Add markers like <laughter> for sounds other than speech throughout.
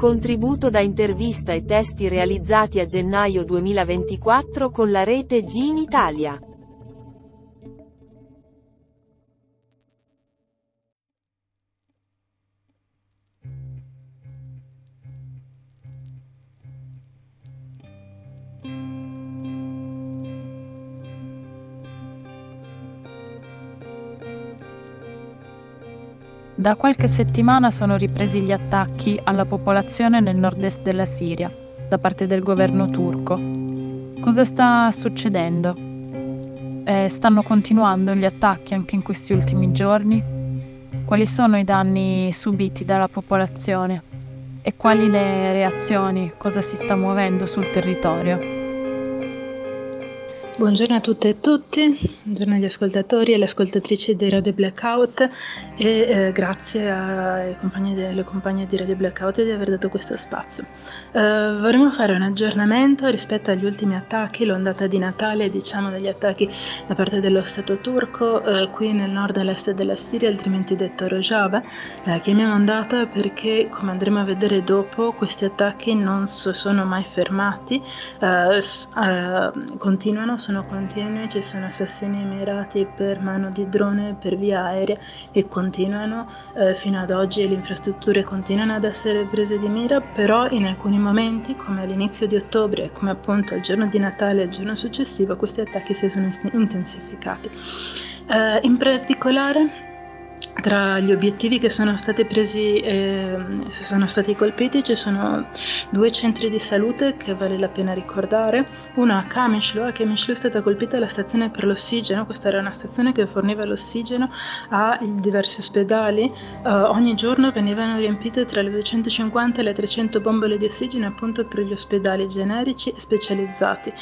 Contributo da intervista e testi realizzati a gennaio 2024 con la rete Gin Italia. Da qualche settimana sono ripresi gli attacchi alla popolazione nel nord-est della Siria da parte del governo turco. Cosa sta succedendo? E stanno continuando gli attacchi anche in questi ultimi giorni? Quali sono i danni subiti dalla popolazione? E quali le reazioni? Cosa si sta muovendo sul territorio? Buongiorno a tutte e tutti, buongiorno agli ascoltatori e alle ascoltatrici di Radio Blackout e eh, grazie alle compagne di Radio Blackout di aver dato questo spazio. Eh, vorremmo fare un aggiornamento rispetto agli ultimi attacchi, l'ondata di Natale, diciamo degli attacchi da parte dello Stato turco eh, qui nel nord e l'est della Siria, altrimenti detto Rojava. Eh, chiamiamo ondata perché, come andremo a vedere dopo, questi attacchi non si sono mai fermati, eh, eh, continuano, sono continui, ci sono assassini mirati per mano di drone, per via aerea e continuano eh, fino ad oggi le infrastrutture continuano ad essere prese di mira, però in alcuni momenti, come all'inizio di ottobre, come appunto il giorno di Natale e il giorno successivo, questi attacchi si sono intensificati. Eh, in particolare tra gli obiettivi che sono stati presi e sono stati colpiti ci sono due centri di salute che vale la pena ricordare. Uno a Kamishlo, a Kamishlo è stata colpita la stazione per l'ossigeno, questa era una stazione che forniva l'ossigeno a diversi ospedali. Eh, ogni giorno venivano riempite tra le 250 e le 300 bombole di ossigeno appunto per gli ospedali generici e specializzati.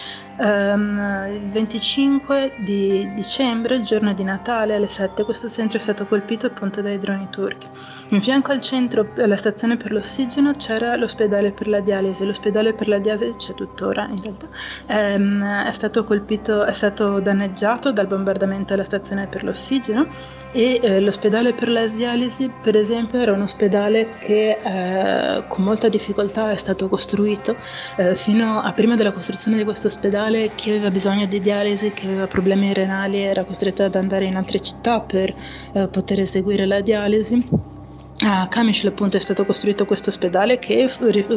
Ehm, il 25 di dicembre, il giorno di Natale alle 7, questo centro è stato colpito appunto dai droni turchi. In fianco al centro, alla stazione per l'ossigeno, c'era l'ospedale per la dialisi. L'ospedale per la dialisi c'è tuttora in realtà. Ehm, è stato colpito, è stato danneggiato dal bombardamento della stazione per l'ossigeno e eh, l'ospedale per la dialisi, per esempio, era un ospedale che eh, con molta difficoltà è stato costruito. Eh, fino a prima della costruzione di questo ospedale, chi aveva bisogno di dialisi, chi aveva problemi renali, era costretto ad andare in altre città per eh, poter eseguire la dialisi. A Kamishlo appunto è stato costruito questo ospedale che,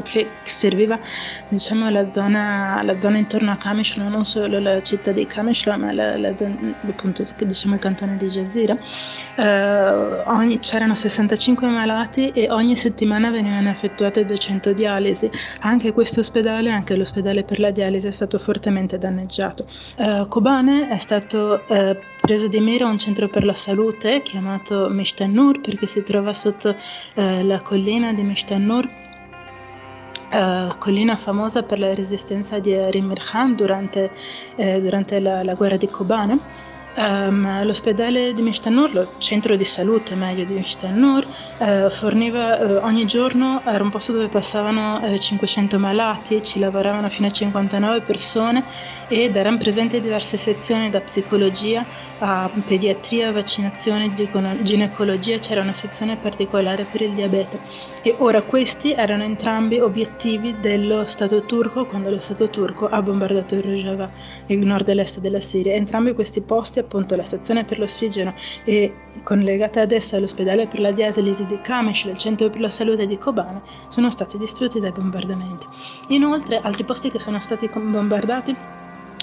che serviva diciamo la zona, la zona intorno a Kamishlo, non solo la città di Kamishlo ma la, la, appunto diciamo il cantone di Jazira. Eh, ogni, c'erano 65 malati e ogni settimana venivano effettuate 200 dialisi. Anche questo ospedale, anche l'ospedale per la dialisi è stato fortemente danneggiato. Eh, Kobane è stato eh, preso di mira un centro per la salute chiamato Mishtanur perché si trova sotto eh, la collina di Mishtanur, eh, collina famosa per la resistenza di Rimir Khan durante, eh, durante la, la, guerra di Kobane. Um, l'ospedale di Mishtanur, lo centro di salute meglio di Mishtanur, eh, forniva eh, ogni giorno, era un posto dove passavano 500 malati, ci lavoravano fino a 59 persone ed erano presenti diverse sezioni da psicologia a pediatria, vaccinazione, ginecologia, c'era una sezione particolare per il diabete. E ora questi erano entrambi obiettivi dello Stato turco quando lo Stato turco ha bombardato il Rojava, il nord e l'est della Siria. Entrambi questi posti, appunto la stazione per l'ossigeno e collegata ad essa all'ospedale per la dialisi di Kamesh, il centro per la salute di Kobane, sono stati distrutti dai bombardamenti. Inoltre, altri posti che sono stati bombardati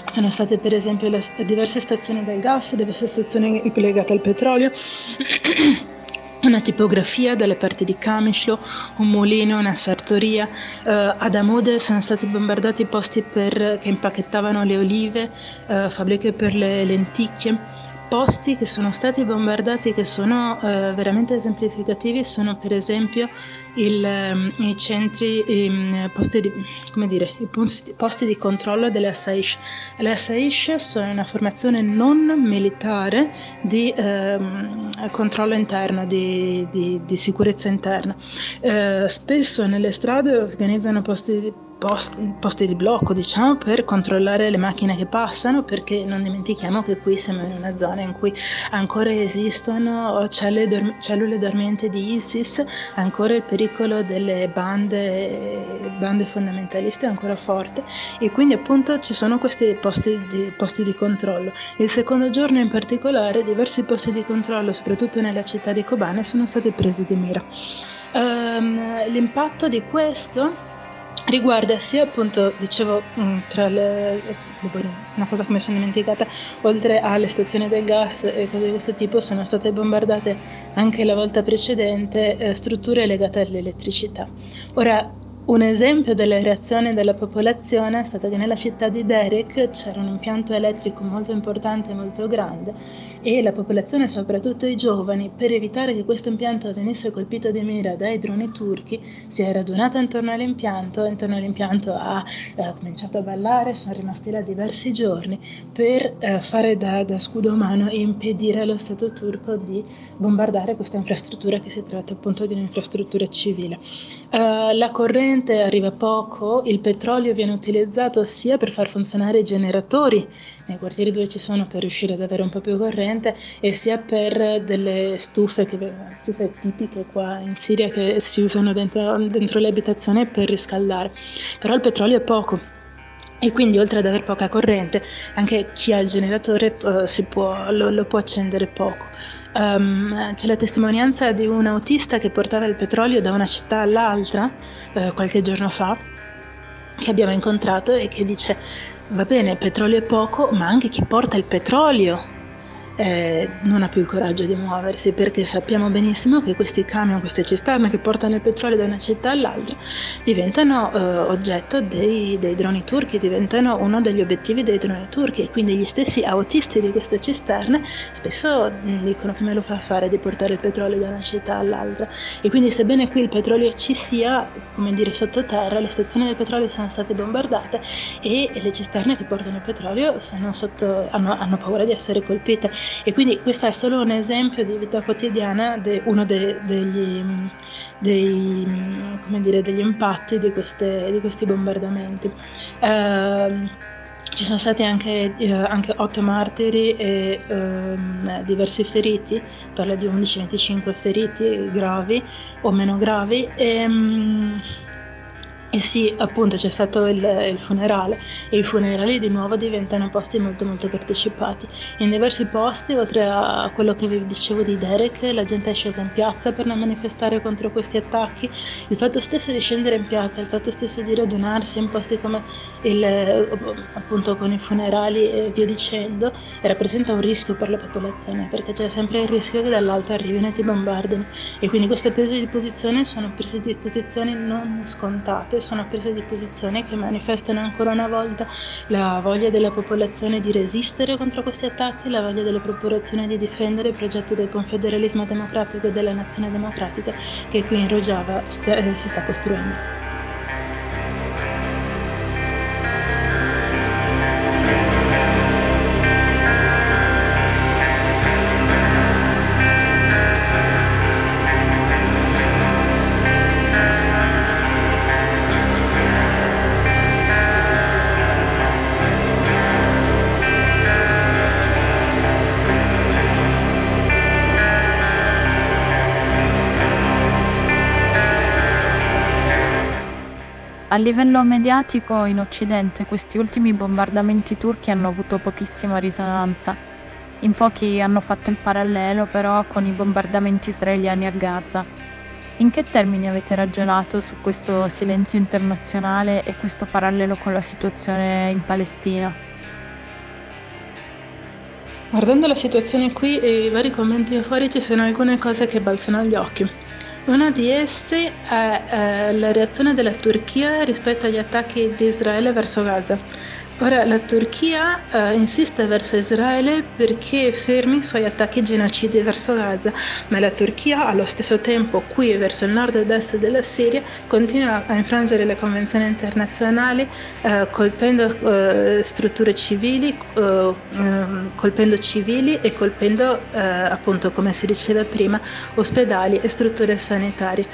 sono state per esempio le, diverse stazioni del gas, diverse stazioni collegate al petrolio, <clears throat> una tipografia dalle parti di Kamishlo, un mulino, una sartoria. Uh, ad Amude sono stati bombardati posti per, che impacchettavano le olive, uh, fabbriche per le lenticchie. Posti che sono stati bombardati che sono eh, veramente esemplificativi sono per esempio il, ehm, i centri, i, posti, di, dire, i posti, posti, di controllo delle Assaish. Le Assaish sono una formazione non militare di eh, controllo interno, di, di, di sicurezza interna. Eh, spesso nelle strade organizzano posti di posti di blocco, diciamo, per controllare le macchine che passano, perché non dimentichiamo che qui siamo in una zona in cui ancora esistono cellule, dorm- cellule dormienti di ISIS, ancora il pericolo delle bande, bande fondamentaliste è ancora forte e quindi appunto ci sono questi posti di, posti di controllo. Il secondo giorno in particolare diversi posti di controllo, soprattutto nella città di Kobane, sono stati presi di mira. Um, l'impatto di questo riguarda sia appunto, dicevo, mm, tra le, una cosa che mi sono dimenticata, oltre alle stazioni del gas e cose di questo tipo, sono state bombardate anche la volta precedente eh, strutture legate all'elettricità. Ora, un esempio delle reazioni della popolazione è stato che nella città di Derek c'era un impianto elettrico molto importante e molto grande e la popolazione, soprattutto i giovani, per evitare che questo impianto venisse colpito di mira dai droni turchi, si è radunata intorno all'impianto, intorno all'impianto ha eh, cominciato a ballare, sono rimasti là diversi giorni per eh, fare da, da, scudo umano e impedire allo Stato turco di bombardare questa infrastruttura che si tratta appunto di un'infrastruttura civile. Uh, la corrente arriva poco, il petrolio viene utilizzato sia per far funzionare i generatori nei quartieri dove ci sono per riuscire ad avere un po' più corrente e sia per delle stufe, che, stufe tipiche qua in Siria che si usano dentro, dentro le abitazioni per riscaldare. Però il petrolio è poco e quindi oltre ad avere poca corrente anche chi ha il generatore uh, può, lo, lo, può accendere poco. Um, c'è la testimonianza di un autista che portava il petrolio da una città all'altra uh, qualche giorno fa che abbiamo incontrato e che dice va bene, petrolio è poco, ma anche chi porta il petrolio eh, non ha più il coraggio di muoversi perché sappiamo benissimo che questi camion, queste cisterne che portano il petrolio da una città all'altra diventano eh, oggetto dei, dei, droni turchi, diventano uno degli obiettivi dei droni turchi. E quindi gli stessi autisti di queste cisterne spesso mm, dicono che me lo fa fare di portare il petrolio da una città all'altra. E quindi sebbene qui il petrolio ci sia, come dire sottoterra, le stazioni del petrolio sono state bombardate e le cisterne che portano il petrolio sotto, hanno, hanno paura di essere colpite e quindi questo è solo un esempio di vita quotidiana di uno de, degli, dei, dire, degli, impatti di, queste, di, questi bombardamenti. Uh, ci sono stati anche, eh, anche 8 martiri e eh, diversi feriti, parla di 11-25 feriti gravi o meno gravi. E, um, e sì, appunto c'è stato il, il, funerale e i funerali di nuovo diventano posti molto molto partecipati. In diversi posti, oltre a quello che vi dicevo di Derek, la gente è scesa in piazza per non manifestare contro questi attacchi. Il fatto stesso di scendere in piazza, il fatto stesso di radunarsi in posti come il, appunto con i funerali e via dicendo, rappresenta un rischio per la popolazione perché c'è sempre il rischio che dall'alto arrivino e ti bombardino. E quindi queste prese di posizione sono prese di posizioni non scontate sono prese di posizione che manifestano ancora una volta la voglia della popolazione di resistere contro questi attacchi, la voglia della popolazione di difendere il progetto del confederalismo democratico e della nazione democratica che qui in Rojava si sta costruendo. A livello mediatico in Occidente questi ultimi bombardamenti turchi hanno avuto pochissima risonanza. In pochi hanno fatto il parallelo però con i bombardamenti israeliani a Gaza. In che termini avete ragionato su questo silenzio internazionale e questo parallelo con la situazione in Palestina? Guardando la situazione qui e i vari commenti fuori ci sono alcune cose che balzano agli occhi. Una di esse è eh, la reazione della Turchia rispetto agli attacchi di Israele verso Gaza. Ora la Turchia eh, insiste verso Israele perché fermi i suoi attacchi genocidi verso Gaza, ma la Turchia allo stesso tempo qui verso il nord ed est della Siria continua a infrangere le convenzioni internazionali eh, colpendo eh, strutture civili, eh, ehm, colpendo civili e colpendo eh, appunto come si diceva prima ospedali e strutture sanitarie.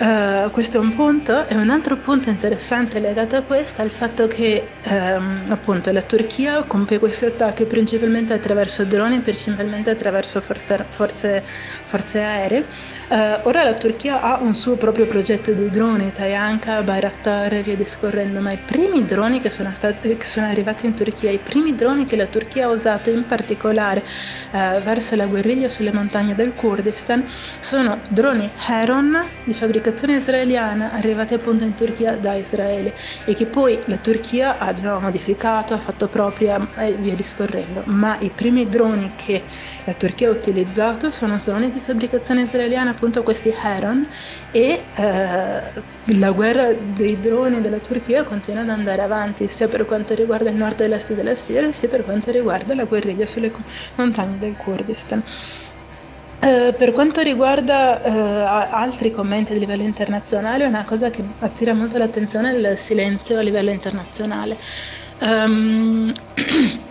Uh, questo è un punto e un altro punto interessante legato a questo è il fatto che um, appunto la Turchia compie questi attacchi principalmente attraverso droni, principalmente attraverso forze, forze, forze aeree. Uh, ora la Turchia ha un suo proprio progetto di droni, Tayanka, Bayraktar e via discorrendo, ma i primi droni che sono, stati, che sono arrivati in Turchia, i primi droni che la Turchia ha usato in particolare uh, verso la guerriglia sulle montagne del Kurdistan sono droni Heron di fabbricazione israeliana arrivate appunto in Turchia da Israele e che poi la Turchia ha di nuovo modificato, ha fatto propria e via discorrendo. Ma i primi droni che la Turchia ha utilizzato sono droni di fabbricazione israeliana, appunto questi Heron, e eh, la guerra dei droni della Turchia continua ad andare avanti, sia per quanto riguarda il nord e l'est della Siria, sia per quanto riguarda la guerriglia sulle montagne del Kurdistan. Eh, per quanto riguarda uh, altri commenti a livello internazionale, una cosa che attira molto l'attenzione è il silenzio a livello internazionale. Um, <clears throat>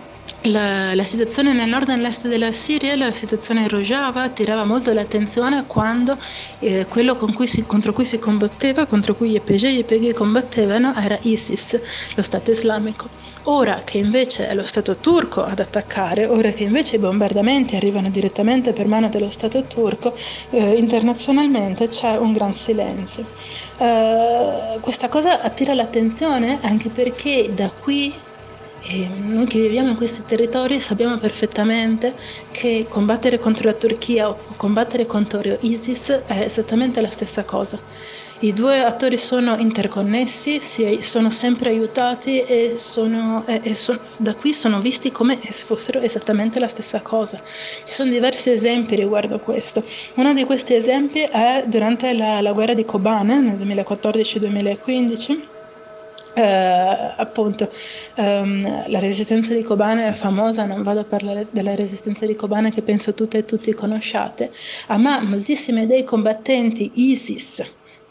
la, la, situazione nel nord e nell'est della Siria, la situazione in Rojava, attirava molto l'attenzione quando eh, quello cui si, contro cui si combatteva, contro cui gli EPG e gli EPG combattevano, era ISIS, lo Stato islamico. Ora che invece è lo Stato turco ad attaccare, ora che invece i bombardamenti arrivano direttamente per mano dello Stato turco, eh, internazionalmente c'è un gran silenzio. Eh, questa cosa attira l'attenzione anche perché da qui e noi che viviamo in questi territori sappiamo perfettamente che combattere contro la Turchia o combattere contro ISIS è esattamente la stessa cosa. I due attori sono interconnessi, si, sono sempre aiutati e, sono, e, e sono, da qui sono visti come se fossero esattamente la stessa cosa. Ci sono diversi esempi riguardo a questo. Uno di questi esempi è durante la, la guerra di Kobane nel 2014-2015. Eh, appunto ehm, la resistenza di Kobane è famosa, non vado a parlare della resistenza di Kobane che penso tutte e tutti conosciate, ma moltissimi dei combattenti ISIS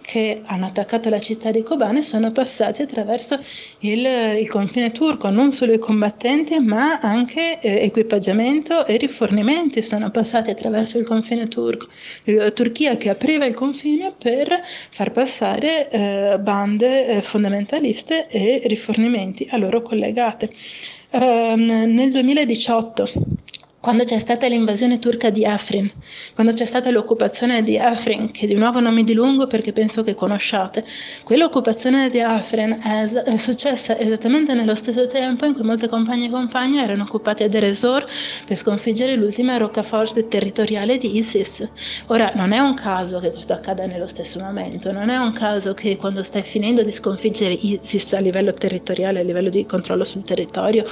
che hanno attaccato la città di Kobane sono passati attraverso il, il confine turco, non solo i combattenti ma anche eh, equipaggiamento e rifornimenti sono passati attraverso il confine turco. La Turchia che apriva il confine per far passare eh, bande eh, fondamentaliste e rifornimenti a loro collegate. Um, nel 2018 quando c'è stata l'invasione turca di Afrin, quando c'è stata l'occupazione di Afrin, che di nuovo non mi dilungo perché penso che conosciate, quell'occupazione di Afrin è, successa esattamente nello stesso tempo in cui molte compagne e compagni erano occupati ad Eresor per sconfiggere l'ultima roccaforte territoriale di ISIS. Ora, non è un caso che questo accada nello stesso momento, non è un caso che quando stai finendo di sconfiggere ISIS a livello territoriale, a livello di controllo sul territorio,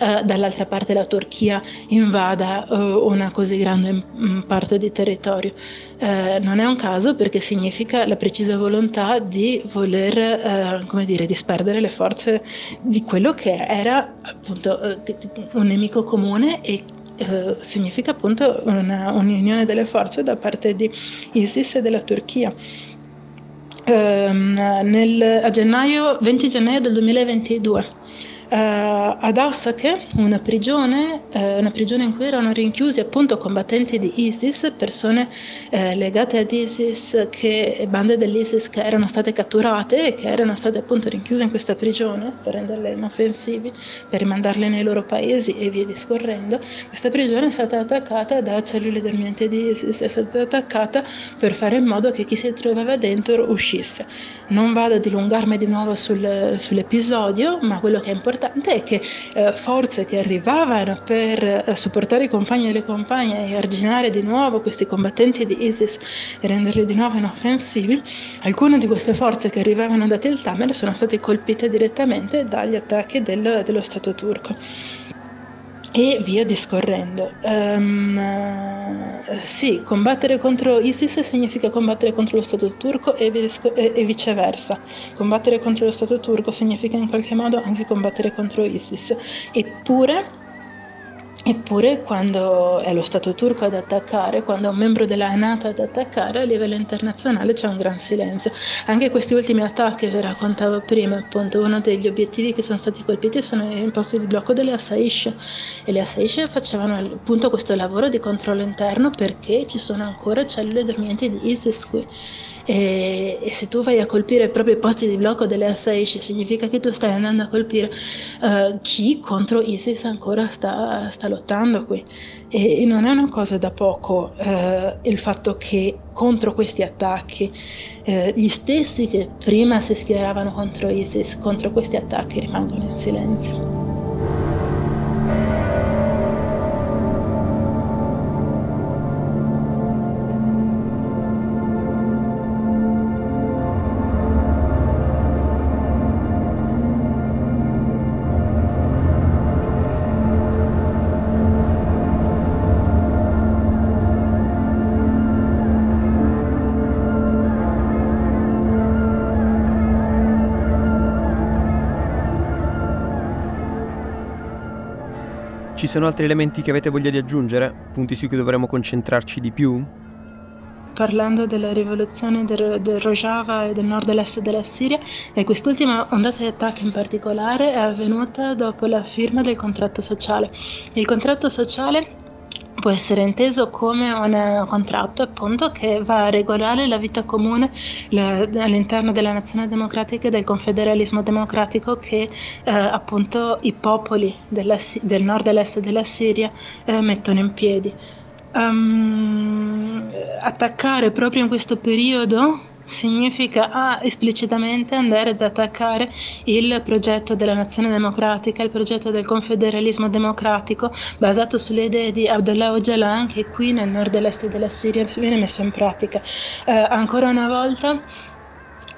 eh, dall'altra parte la Turchia invada riguarda uh, una così grande mm, parte di territorio. Eh, non è un caso perché significa la precisa volontà di voler, eh, come dire, disperdere le forze di quello che era appunto eh, un nemico comune e Uh, significa appunto una, un'unione delle forze da parte di ISIS e della Turchia. Uh, nel, a gennaio, 20 gennaio del 2022 eh, ad Asake, una prigione, eh, una prigione in cui erano rinchiusi appunto combattenti di ISIS, persone eh, legate ad ISIS, che, bande dell'ISIS che erano state catturate e che erano state appunto rinchiuse in questa prigione per renderle inoffensivi, per rimandarle nei loro paesi e via discorrendo. Questa prigione è stata attaccata da cellule dormienti di ISIS, è stata attaccata per fare in modo che chi si trovava dentro uscisse. Non vado a dilungarmi di nuovo sul, sull'episodio, ma quello che è importante importante è che eh, forze che arrivavano per eh, supportare i compagni e le compagne e arginare di nuovo questi combattenti di ISIS e renderli di nuovo inoffensivi, alcune di queste forze che arrivavano da Tel Tamer sono state colpite direttamente dagli attacchi del, dello Stato turco. E via discorrendo. Um, sì, combattere contro ISIS significa combattere contro lo Stato turco e, e, e, viceversa. Combattere contro lo Stato turco significa in qualche modo anche combattere contro ISIS. Eppure Eppure quando è lo Stato turco ad attaccare, quando è un membro della NATO ad attaccare, a livello internazionale c'è un gran silenzio. Anche questi ultimi attacchi che raccontavo prima, appunto, uno degli obiettivi che sono stati colpiti sono i posti di blocco delle Assaish e le Assaish facevano appunto questo lavoro di controllo interno perché ci sono ancora cellule dormienti di ISIS qui. E, e, se tu vai a colpire proprio i posti di blocco delle Assaish significa che tu stai andando a colpire uh, chi contro ISIS ancora sta, sta, lottando qui e, non è una cosa da poco uh, il fatto che contro questi attacchi uh, gli stessi che prima si schieravano contro ISIS contro questi attacchi rimangono in silenzio. Ci sono altri elementi che avete voglia di aggiungere? Punti su cui dovremmo concentrarci di più? parlando della rivoluzione del, del, Rojava e del nord-est della Siria e quest'ultima ondata di attacchi in particolare è avvenuta dopo la firma del contratto sociale. Il contratto sociale può essere inteso come un contratto appunto che va a regolare la vita comune la, all'interno della nazione democratica e del confederalismo democratico che eh, appunto i popoli della, del nord e l'est della Siria eh, mettono in piedi. Um, attaccare proprio in questo periodo significa ah, esplicitamente andare ad attaccare il progetto della nazione democratica, il progetto del confederalismo democratico basato sulle idee di Abdullah Öcalan che qui nel nord l'est della Siria viene messo in pratica. Eh, ancora una volta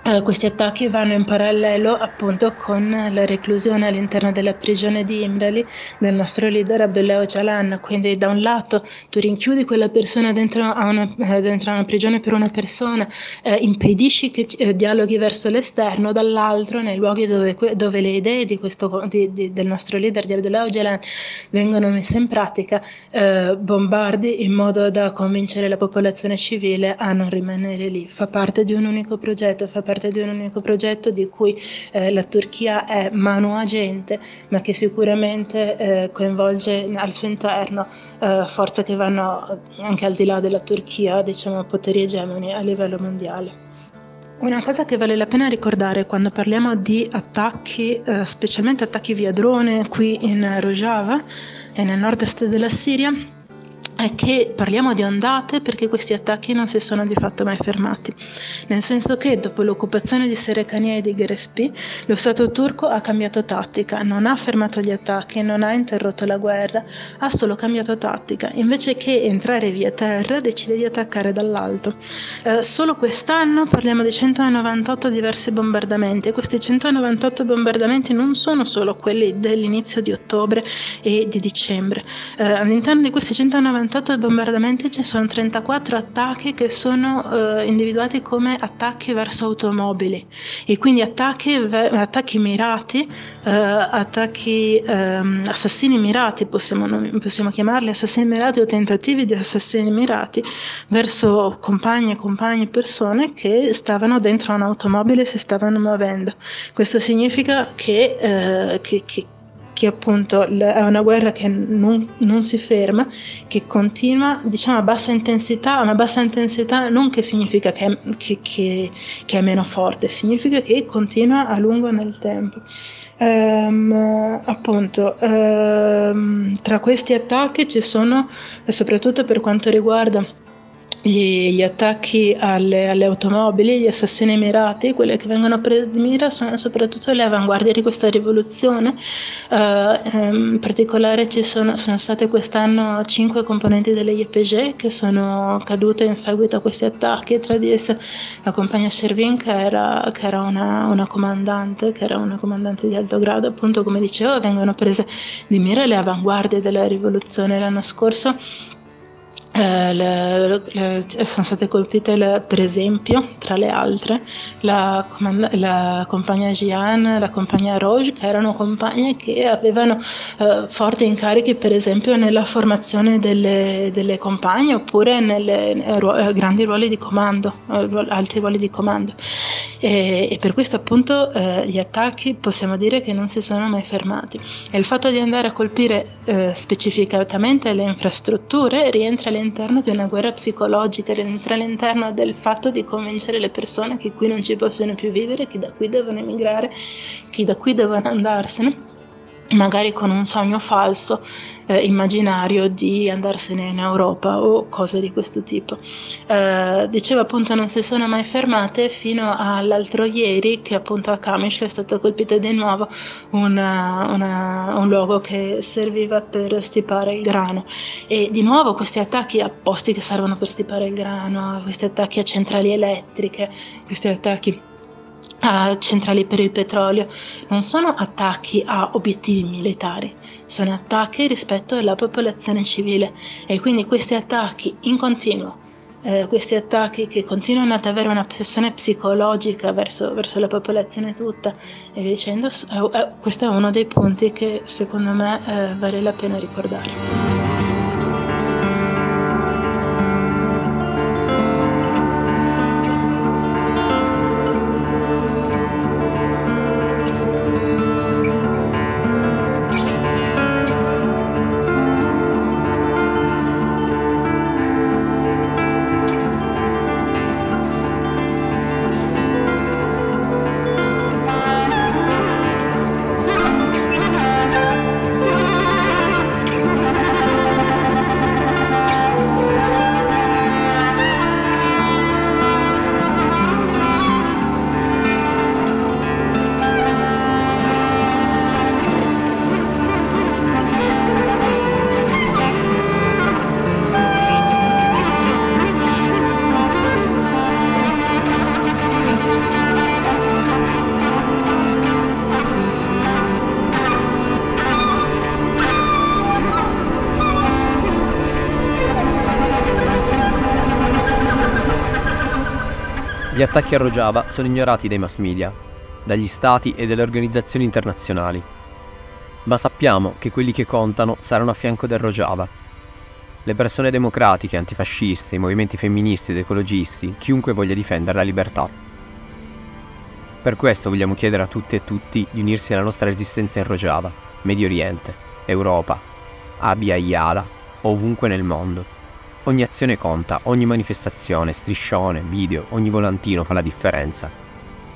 Uh, questi attacchi vanno in parallelo appunto con la reclusione all'interno della prigione di Imrali del nostro leader Abdullah Öcalan. Quindi da un lato tu rinchiudi quella persona dentro a una, eh, dentro a una prigione per una persona, eh, impedisci che eh, dialoghi verso l'esterno, dall'altro nei luoghi dove, dove le idee di questo, di, di, del nostro leader di Abdullah Öcalan vengono messe in pratica, eh, bombardi in modo da convincere la popolazione civile a non rimanere lì. Fa parte di un unico progetto, fa parte parte di un unico progetto di cui eh, la Turchia è mano agente, ma che sicuramente eh, coinvolge al suo interno eh, forze che vanno anche al di là della Turchia, diciamo poteri egemoni a livello mondiale. Una cosa che vale la pena ricordare quando parliamo di attacchi, eh, specialmente attacchi via drone qui in Rojava e nel nord-est della Siria, è che parliamo di ondate perché questi attacchi non si sono di fatto mai fermati, nel senso che dopo l'occupazione di Serekania e di Gerespi lo Stato turco ha cambiato tattica, non ha fermato gli attacchi, non ha interrotto la guerra, ha solo cambiato tattica, invece che entrare via terra decide di attaccare dall'alto. Eh, solo quest'anno parliamo di 198 diversi bombardamenti e questi 198 bombardamenti non sono solo quelli dell'inizio di ottobre e di dicembre, eh, all'interno di questi 198 48 bombardamenti ci sono 34 attacchi che sono eh, individuati come attacchi verso automobili e quindi attacchi, attacchi mirati, eh, attacchi ehm, assassini mirati, possiamo, possiamo chiamarli assassini mirati o tentativi di assassini mirati verso compagni e compagne persone che stavano dentro un'automobile e si stavano muovendo. Questo significa che, eh, che, che che appunto è una guerra che non, non, si ferma, che continua diciamo a bassa intensità, una bassa intensità non che significa che, che, che, che è meno forte, significa che continua a lungo nel tempo. Um, appunto, um, tra questi attacchi ci sono, soprattutto per quanto riguarda gli, gli attacchi alle, alle, automobili, gli assassini mirati, quelle che vengono prese di mira sono soprattutto le avanguardie di questa rivoluzione. Uh, in particolare ci sono, sono, state quest'anno cinque componenti delle YPG che sono cadute in seguito a questi attacchi, tra di esse la compagna Servin che era, che era una, una, comandante, che era una comandante di alto grado, appunto come dicevo vengono prese di mira le avanguardie della rivoluzione l'anno scorso eh, le, le, sono state colpite le, per esempio, tra le altre, la, la compagnia Gian, la compagnia Rouge, che erano compagne che avevano eh, forti incarichi, per esempio, nella formazione delle, delle compagne oppure nelle eh, grandi ruoli di comando, eh, alti ruoli di comando. E, e per questo appunto eh, gli attacchi possiamo dire che non si sono mai fermati. E il fatto di andare a colpire eh, specificatamente le infrastrutture rientra all'interno all'interno di una guerra psicologica, rientra all'interno del fatto di convincere le persone che qui non ci possono più vivere, che da qui devono emigrare, che da qui devono andarsene magari con un sogno falso, eh, immaginario di andarsene in Europa o cose di questo tipo. Eh, dicevo appunto non si sono mai fermate fino all'altro ieri che appunto a Kamish è stato colpito di nuovo una, una, un luogo che serviva per stipare il grano e di nuovo questi attacchi a posti che servono per stipare il grano, questi attacchi a centrali elettriche, questi attacchi centrali per il petrolio, non sono attacchi a obiettivi militari, sono attacchi rispetto alla popolazione civile. E quindi questi attacchi in continuo, eh, questi attacchi che continuano ad avere una pressione psicologica verso, verso la popolazione tutta. E via dicendo, eh, eh, questo è uno dei punti che secondo me eh, vale la pena ricordare. Attacchi a Rojava sono ignorati dai mass media, dagli stati e dalle organizzazioni internazionali. Ma sappiamo che quelli che contano saranno a fianco del Rojava. Le persone democratiche, antifasciste, i movimenti femministi ed ecologisti, chiunque voglia difendere la libertà. Per questo vogliamo chiedere a tutte e tutti di unirsi alla nostra resistenza in Rojava, Medio Oriente, Europa, Abia Yala, ovunque nel mondo. Ogni azione conta, ogni manifestazione, striscione, video, ogni volantino fa la differenza.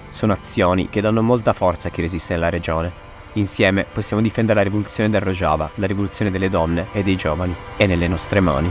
Sono azioni che danno molta forza a chi resiste nella regione. Insieme possiamo difendere la rivoluzione del Rojava, la rivoluzione delle donne e dei giovani. È nelle nostre mani.